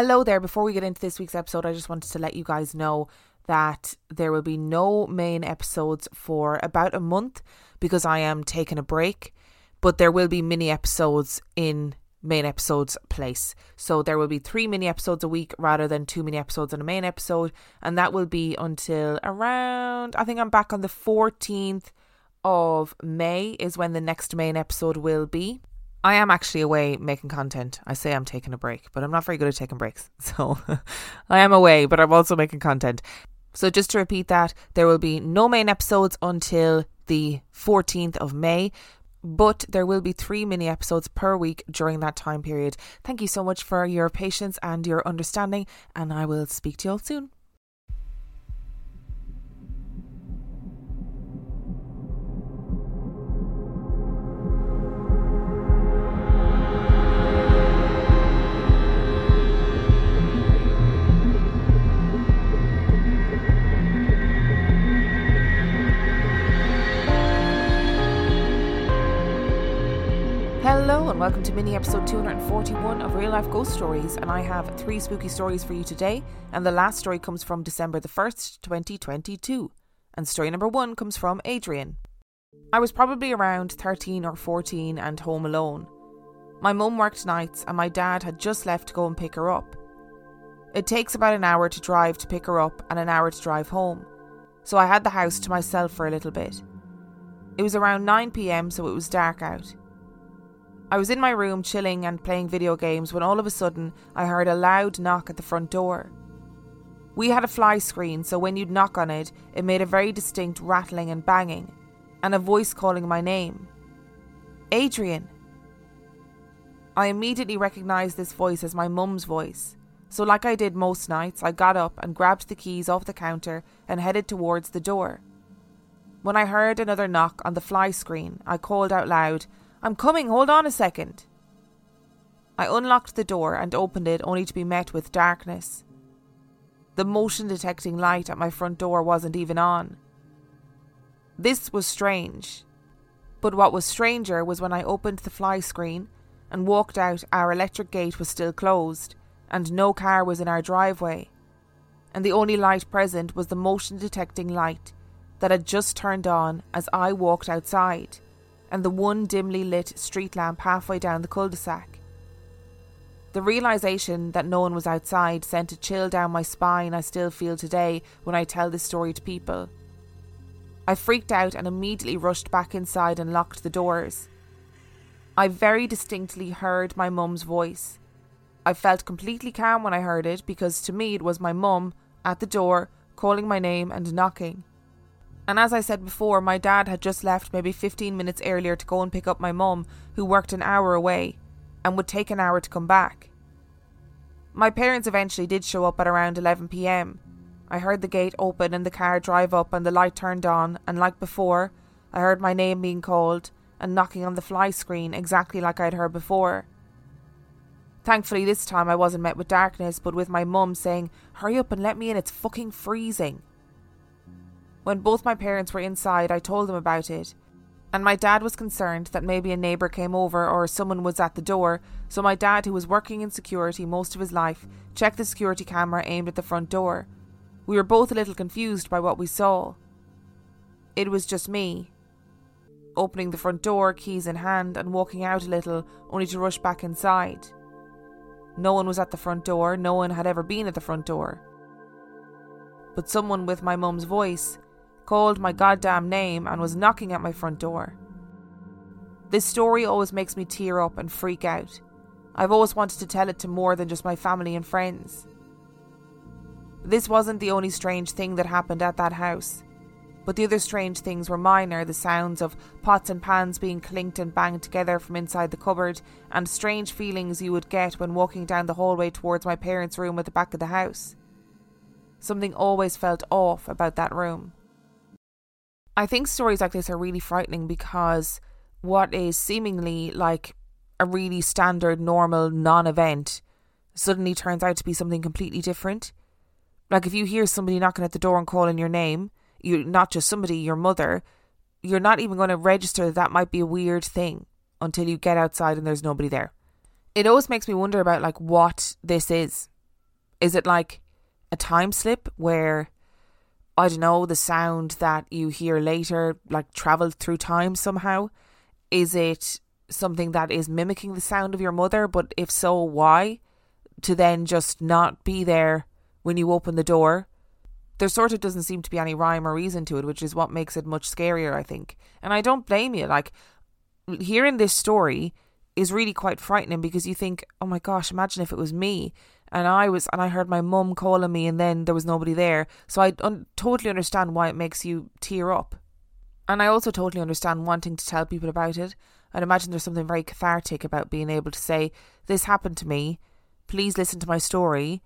Hello there. Before we get into this week's episode, I just wanted to let you guys know that there will be no main episodes for about a month because I am taking a break, but there will be mini episodes in main episodes place. So there will be three mini episodes a week rather than two mini episodes in a main episode, and that will be until around I think I'm back on the 14th of May is when the next main episode will be. I am actually away making content. I say I'm taking a break, but I'm not very good at taking breaks. So I am away, but I'm also making content. So just to repeat that, there will be no main episodes until the 14th of May, but there will be three mini episodes per week during that time period. Thank you so much for your patience and your understanding, and I will speak to you all soon. And welcome to mini episode 241 of Real Life Ghost Stories. And I have three spooky stories for you today. And the last story comes from December the 1st, 2022. And story number one comes from Adrian. I was probably around 13 or 14 and home alone. My mum worked nights and my dad had just left to go and pick her up. It takes about an hour to drive to pick her up and an hour to drive home. So I had the house to myself for a little bit. It was around 9 pm, so it was dark out. I was in my room chilling and playing video games when all of a sudden I heard a loud knock at the front door. We had a fly screen, so when you'd knock on it, it made a very distinct rattling and banging, and a voice calling my name Adrian. I immediately recognised this voice as my mum's voice, so, like I did most nights, I got up and grabbed the keys off the counter and headed towards the door. When I heard another knock on the fly screen, I called out loud, I'm coming, hold on a second. I unlocked the door and opened it only to be met with darkness. The motion detecting light at my front door wasn't even on. This was strange. But what was stranger was when I opened the fly screen and walked out, our electric gate was still closed, and no car was in our driveway. And the only light present was the motion detecting light that had just turned on as I walked outside and the one dimly lit street lamp halfway down the cul de sac. The realization that no one was outside sent a chill down my spine I still feel today when I tell this story to people. I freaked out and immediately rushed back inside and locked the doors. I very distinctly heard my mum's voice. I felt completely calm when I heard it because to me it was my mum at the door calling my name and knocking. And as I said before, my dad had just left maybe 15 minutes earlier to go and pick up my mum, who worked an hour away, and would take an hour to come back. My parents eventually did show up at around 11 pm. I heard the gate open and the car drive up and the light turned on, and like before, I heard my name being called and knocking on the fly screen exactly like I'd heard before. Thankfully, this time I wasn't met with darkness, but with my mum saying, Hurry up and let me in, it's fucking freezing. When both my parents were inside, I told them about it, and my dad was concerned that maybe a neighbour came over or someone was at the door, so my dad, who was working in security most of his life, checked the security camera aimed at the front door. We were both a little confused by what we saw. It was just me. Opening the front door, keys in hand, and walking out a little, only to rush back inside. No one was at the front door, no one had ever been at the front door. But someone with my mum's voice, called my goddamn name, and was knocking at my front door. This story always makes me tear up and freak out. I've always wanted to tell it to more than just my family and friends. This wasn't the only strange thing that happened at that house, But the other strange things were minor the sounds of pots and pans being clinked and banged together from inside the cupboard, and strange feelings you would get when walking down the hallway towards my parents' room at the back of the house. Something always felt off about that room. I think stories like this are really frightening because what is seemingly like a really standard, normal non event suddenly turns out to be something completely different. Like if you hear somebody knocking at the door and calling your name, you're not just somebody, your mother, you're not even going to register that that might be a weird thing until you get outside and there's nobody there. It always makes me wonder about like what this is. Is it like a time slip where I don't know the sound that you hear later like traveled through time somehow? Is it something that is mimicking the sound of your mother, but if so, why? To then just not be there when you open the door. There sort of doesn't seem to be any rhyme or reason to it, which is what makes it much scarier, I think. And I don't blame you. Like, hearing this story is really quite frightening because you think, oh my gosh, imagine if it was me and I was and I heard my mum calling me and then there was nobody there. So I un- totally understand why it makes you tear up. And I also totally understand wanting to tell people about it. I'd imagine there's something very cathartic about being able to say, This happened to me. Please listen to my story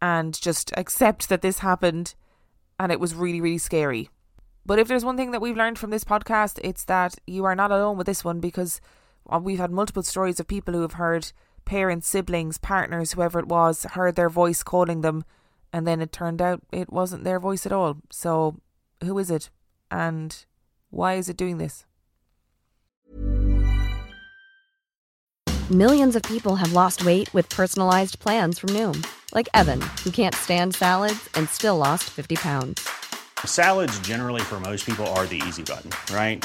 and just accept that this happened and it was really, really scary. But if there's one thing that we've learned from this podcast, it's that you are not alone with this one because uh, we've had multiple stories of people who have heard parents, siblings, partners, whoever it was, heard their voice calling them, and then it turned out it wasn't their voice at all. So, who is it? And why is it doing this? Millions of people have lost weight with personalized plans from Noom, like Evan, who can't stand salads and still lost 50 pounds. Salads, generally, for most people, are the easy button, right?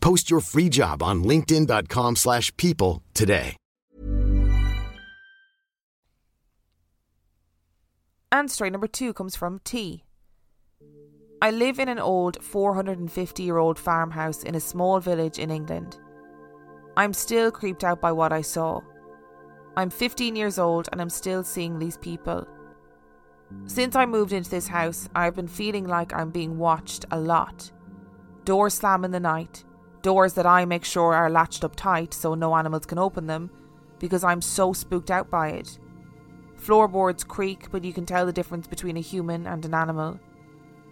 Post your free job on linkedin.com/people slash people today. And story number two comes from T. I live in an old 450 year old farmhouse in a small village in England. I'm still creeped out by what I saw. I'm 15 years old and I'm still seeing these people. Since I moved into this house, I've been feeling like I'm being watched a lot. Doors slam in the night, doors that I make sure are latched up tight so no animals can open them, because I'm so spooked out by it. Floorboards creak, but you can tell the difference between a human and an animal.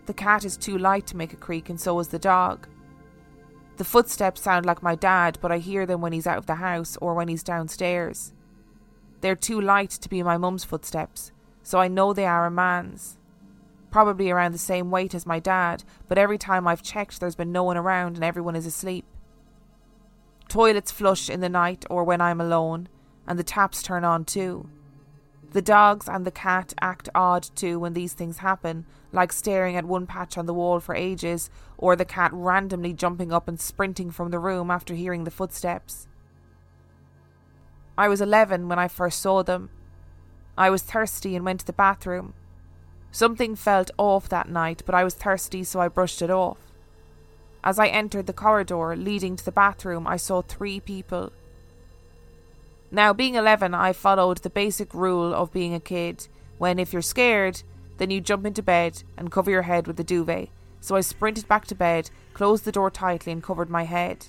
The cat is too light to make a creak, and so is the dog. The footsteps sound like my dad, but I hear them when he's out of the house or when he's downstairs. They're too light to be my mum's footsteps, so I know they are a man's. Probably around the same weight as my dad, but every time I've checked, there's been no one around and everyone is asleep. Toilets flush in the night or when I'm alone, and the taps turn on too. The dogs and the cat act odd too when these things happen, like staring at one patch on the wall for ages, or the cat randomly jumping up and sprinting from the room after hearing the footsteps. I was 11 when I first saw them. I was thirsty and went to the bathroom. Something felt off that night, but I was thirsty, so I brushed it off. As I entered the corridor leading to the bathroom, I saw three people. Now, being 11, I followed the basic rule of being a kid when, if you're scared, then you jump into bed and cover your head with the duvet. So I sprinted back to bed, closed the door tightly, and covered my head.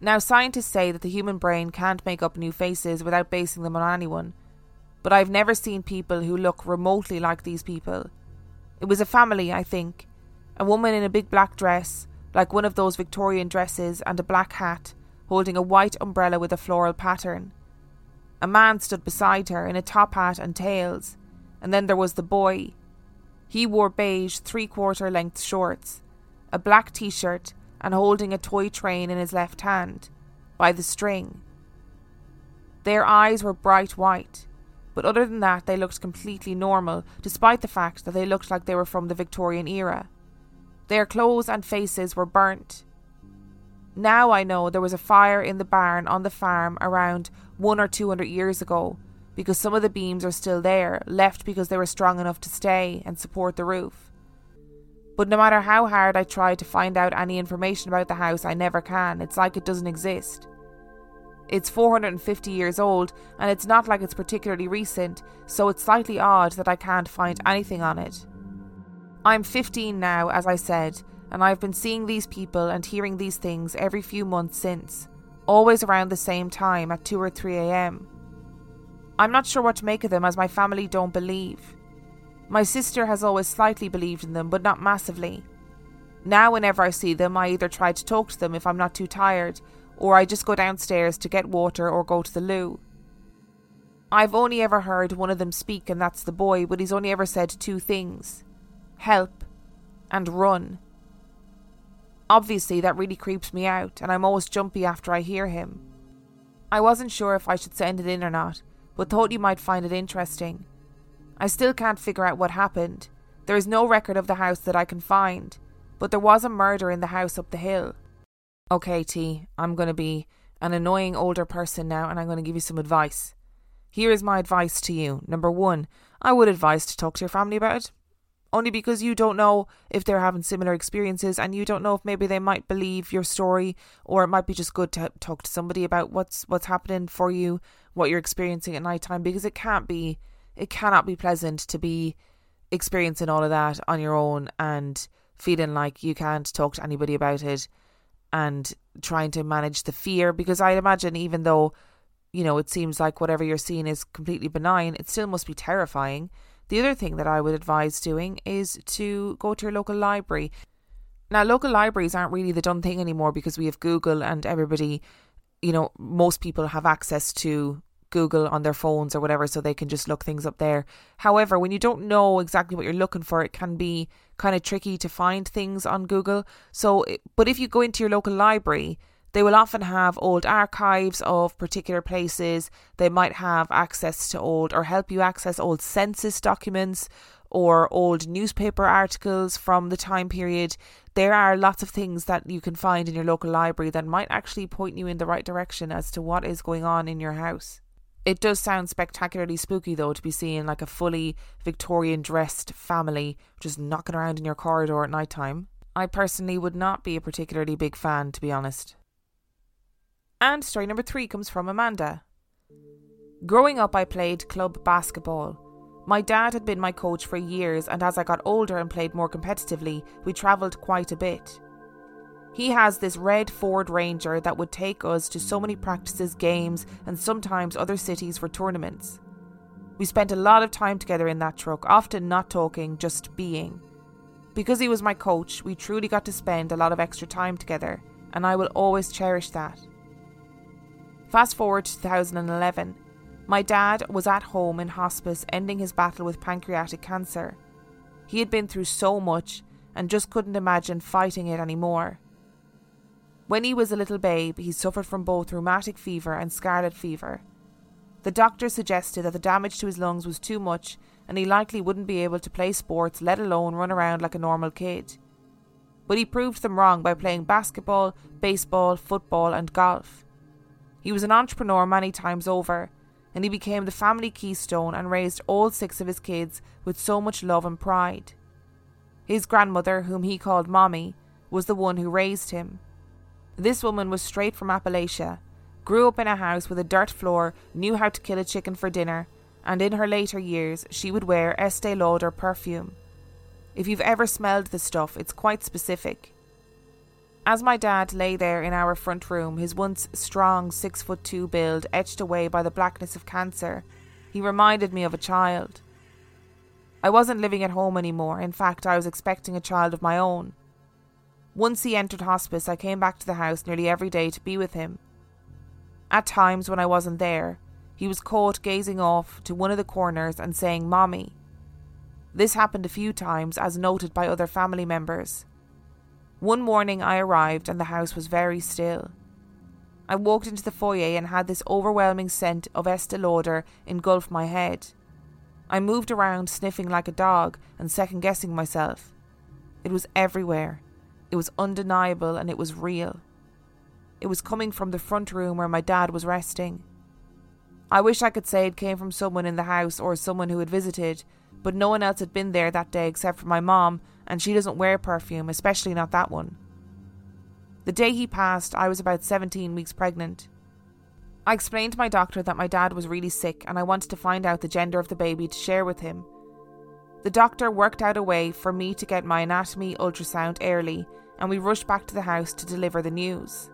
Now, scientists say that the human brain can't make up new faces without basing them on anyone, but I've never seen people who look remotely like these people. It was a family, I think. A woman in a big black dress, like one of those Victorian dresses, and a black hat, holding a white umbrella with a floral pattern. A man stood beside her in a top hat and tails, and then there was the boy. He wore beige three quarter length shorts, a black t shirt, and holding a toy train in his left hand, by the string. Their eyes were bright white, but other than that, they looked completely normal, despite the fact that they looked like they were from the Victorian era. Their clothes and faces were burnt. Now I know there was a fire in the barn on the farm around one or two hundred years ago, because some of the beams are still there, left because they were strong enough to stay and support the roof. But no matter how hard I try to find out any information about the house, I never can. It's like it doesn't exist. It's 450 years old, and it's not like it's particularly recent, so it's slightly odd that I can't find anything on it. I'm 15 now, as I said, and I've been seeing these people and hearing these things every few months since, always around the same time at 2 or 3 am. I'm not sure what to make of them as my family don't believe. My sister has always slightly believed in them, but not massively. Now, whenever I see them, I either try to talk to them if I'm not too tired, or I just go downstairs to get water or go to the loo. I've only ever heard one of them speak, and that's the boy, but he's only ever said two things help and run. Obviously, that really creeps me out, and I'm always jumpy after I hear him. I wasn't sure if I should send it in or not, but thought you might find it interesting. I still can't figure out what happened. There is no record of the house that I can find, but there was a murder in the house up the hill. Okay, T, I'm going to be an annoying older person now and I'm going to give you some advice. Here is my advice to you. Number one, I would advise to talk to your family about it. Only because you don't know if they're having similar experiences and you don't know if maybe they might believe your story or it might be just good to talk to somebody about what's what's happening for you, what you're experiencing at night time because it can't be it cannot be pleasant to be experiencing all of that on your own and feeling like you can't talk to anybody about it and trying to manage the fear because I imagine even though you know it seems like whatever you're seeing is completely benign it still must be terrifying. The other thing that I would advise doing is to go to your local library. Now local libraries aren't really the done thing anymore because we have Google and everybody you know most people have access to Google on their phones or whatever, so they can just look things up there. However, when you don't know exactly what you're looking for, it can be kind of tricky to find things on Google. So, but if you go into your local library, they will often have old archives of particular places. They might have access to old or help you access old census documents or old newspaper articles from the time period. There are lots of things that you can find in your local library that might actually point you in the right direction as to what is going on in your house. It does sound spectacularly spooky though to be seeing like a fully Victorian dressed family just knocking around in your corridor at night time. I personally would not be a particularly big fan, to be honest. And story number three comes from Amanda. Growing up, I played club basketball. My dad had been my coach for years, and as I got older and played more competitively, we travelled quite a bit. He has this red Ford Ranger that would take us to so many practices, games, and sometimes other cities for tournaments. We spent a lot of time together in that truck, often not talking, just being. Because he was my coach, we truly got to spend a lot of extra time together, and I will always cherish that. Fast forward to 2011. My dad was at home in hospice ending his battle with pancreatic cancer. He had been through so much and just couldn't imagine fighting it anymore. When he was a little babe, he suffered from both rheumatic fever and scarlet fever. The doctor suggested that the damage to his lungs was too much and he likely wouldn't be able to play sports, let alone run around like a normal kid. But he proved them wrong by playing basketball, baseball, football, and golf. He was an entrepreneur many times over, and he became the family keystone and raised all six of his kids with so much love and pride. His grandmother, whom he called Mommy, was the one who raised him. This woman was straight from Appalachia, grew up in a house with a dirt floor, knew how to kill a chicken for dinner, and in her later years she would wear Estee Lauder perfume. If you've ever smelled the stuff, it's quite specific. As my dad lay there in our front room, his once strong six foot two build etched away by the blackness of cancer, he reminded me of a child. I wasn't living at home anymore. In fact, I was expecting a child of my own. Once he entered hospice, I came back to the house nearly every day to be with him. At times, when I wasn't there, he was caught gazing off to one of the corners and saying, Mommy. This happened a few times, as noted by other family members. One morning I arrived and the house was very still. I walked into the foyer and had this overwhelming scent of Estee Lauder engulf my head. I moved around sniffing like a dog and second guessing myself. It was everywhere. It was undeniable and it was real. It was coming from the front room where my dad was resting. I wish I could say it came from someone in the house or someone who had visited, but no one else had been there that day except for my mom, and she doesn't wear perfume, especially not that one. The day he passed, I was about 17 weeks pregnant. I explained to my doctor that my dad was really sick and I wanted to find out the gender of the baby to share with him. The doctor worked out a way for me to get my anatomy ultrasound early, and we rushed back to the house to deliver the news.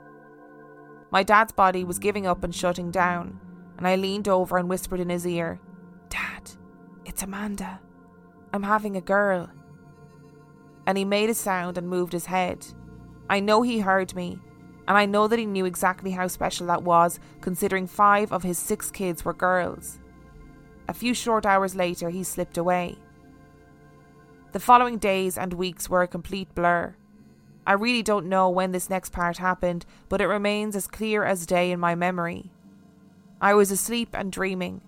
My dad's body was giving up and shutting down, and I leaned over and whispered in his ear, Dad, it's Amanda. I'm having a girl. And he made a sound and moved his head. I know he heard me, and I know that he knew exactly how special that was, considering five of his six kids were girls. A few short hours later, he slipped away. The following days and weeks were a complete blur. I really don't know when this next part happened, but it remains as clear as day in my memory. I was asleep and dreaming.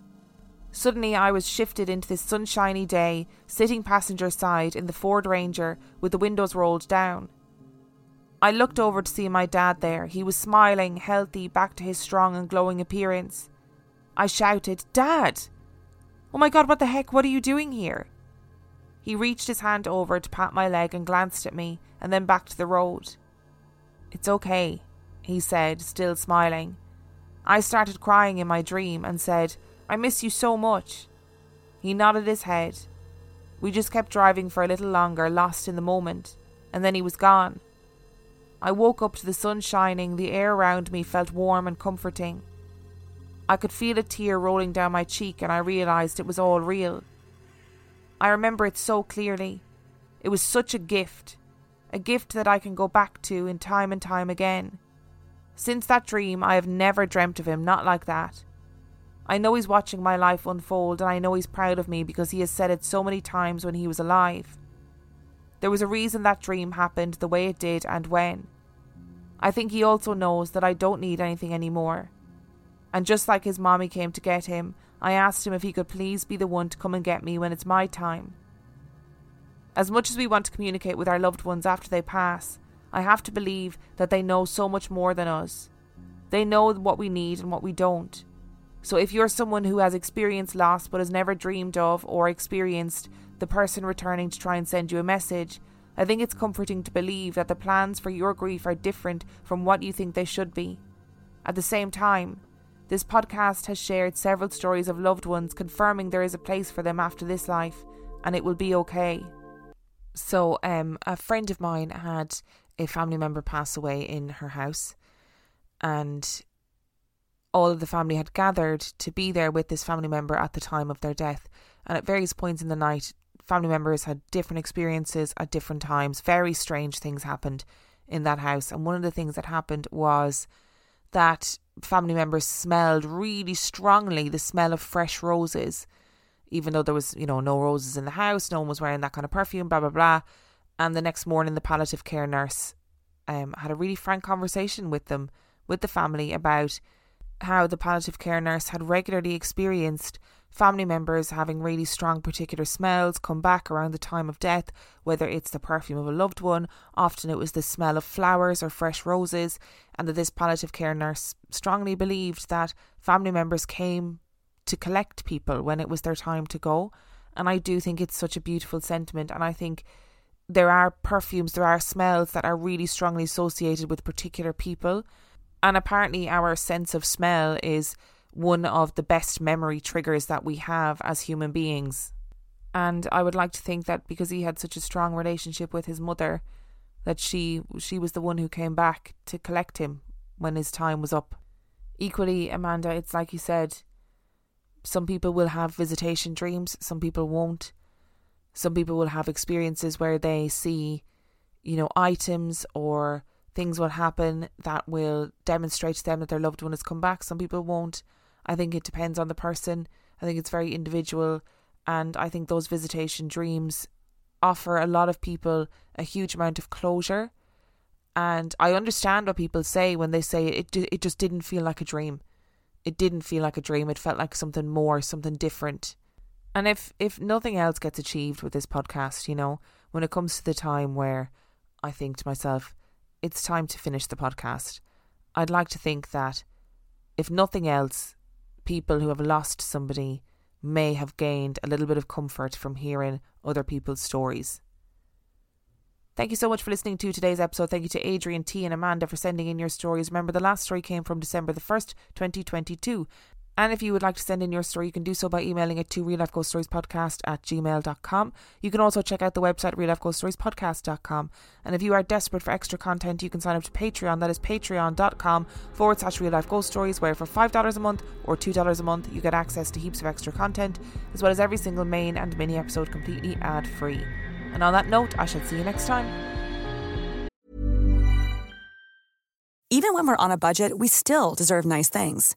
Suddenly, I was shifted into this sunshiny day, sitting passenger side in the Ford Ranger with the windows rolled down. I looked over to see my dad there. He was smiling, healthy, back to his strong and glowing appearance. I shouted, Dad! Oh my god, what the heck? What are you doing here? He reached his hand over to pat my leg and glanced at me, and then back to the road. It's okay, he said, still smiling. I started crying in my dream and said, I miss you so much. He nodded his head. We just kept driving for a little longer, lost in the moment, and then he was gone. I woke up to the sun shining, the air around me felt warm and comforting. I could feel a tear rolling down my cheek, and I realised it was all real. I remember it so clearly. It was such a gift, a gift that I can go back to in time and time again. Since that dream, I have never dreamt of him, not like that. I know he's watching my life unfold, and I know he's proud of me because he has said it so many times when he was alive. There was a reason that dream happened the way it did and when. I think he also knows that I don't need anything anymore. And just like his mommy came to get him, I asked him if he could please be the one to come and get me when it's my time. As much as we want to communicate with our loved ones after they pass, I have to believe that they know so much more than us. They know what we need and what we don't. So if you're someone who has experienced loss but has never dreamed of or experienced the person returning to try and send you a message, I think it's comforting to believe that the plans for your grief are different from what you think they should be. At the same time, this podcast has shared several stories of loved ones confirming there is a place for them after this life and it will be okay. So, um, a friend of mine had a family member pass away in her house, and all of the family had gathered to be there with this family member at the time of their death. And at various points in the night, family members had different experiences at different times. Very strange things happened in that house. And one of the things that happened was that family members smelled really strongly the smell of fresh roses, even though there was, you know, no roses in the house, no one was wearing that kind of perfume, blah, blah, blah. And the next morning, the palliative care nurse um, had a really frank conversation with them, with the family, about how the palliative care nurse had regularly experienced family members having really strong particular smells come back around the time of death, whether it's the perfume of a loved one, often it was the smell of flowers or fresh roses, and that this palliative care nurse strongly believed that family members came to collect people when it was their time to go. And I do think it's such a beautiful sentiment, and I think there are perfumes, there are smells that are really strongly associated with particular people. And apparently, our sense of smell is one of the best memory triggers that we have as human beings. And I would like to think that because he had such a strong relationship with his mother, that she she was the one who came back to collect him when his time was up. Equally, Amanda, it's like you said, some people will have visitation dreams, some people won't. Some people will have experiences where they see, you know, items or things will happen that will demonstrate to them that their loved one has come back. Some people won't. I think it depends on the person. I think it's very individual. And I think those visitation dreams offer a lot of people a huge amount of closure. And I understand what people say when they say it, it just didn't feel like a dream. It didn't feel like a dream. It felt like something more, something different. And if, if nothing else gets achieved with this podcast, you know, when it comes to the time where I think to myself, it's time to finish the podcast, I'd like to think that if nothing else, people who have lost somebody may have gained a little bit of comfort from hearing other people's stories. Thank you so much for listening to today's episode. Thank you to Adrian T and Amanda for sending in your stories. Remember, the last story came from December the 1st, 2022. And if you would like to send in your story, you can do so by emailing it to real life ghost stories podcast at gmail.com. You can also check out the website real life ghost stories podcast.com. And if you are desperate for extra content, you can sign up to Patreon. That is patreon.com forward slash real life ghost stories, where for $5 a month or $2 a month, you get access to heaps of extra content, as well as every single main and mini episode completely ad free. And on that note, I shall see you next time. Even when we're on a budget, we still deserve nice things.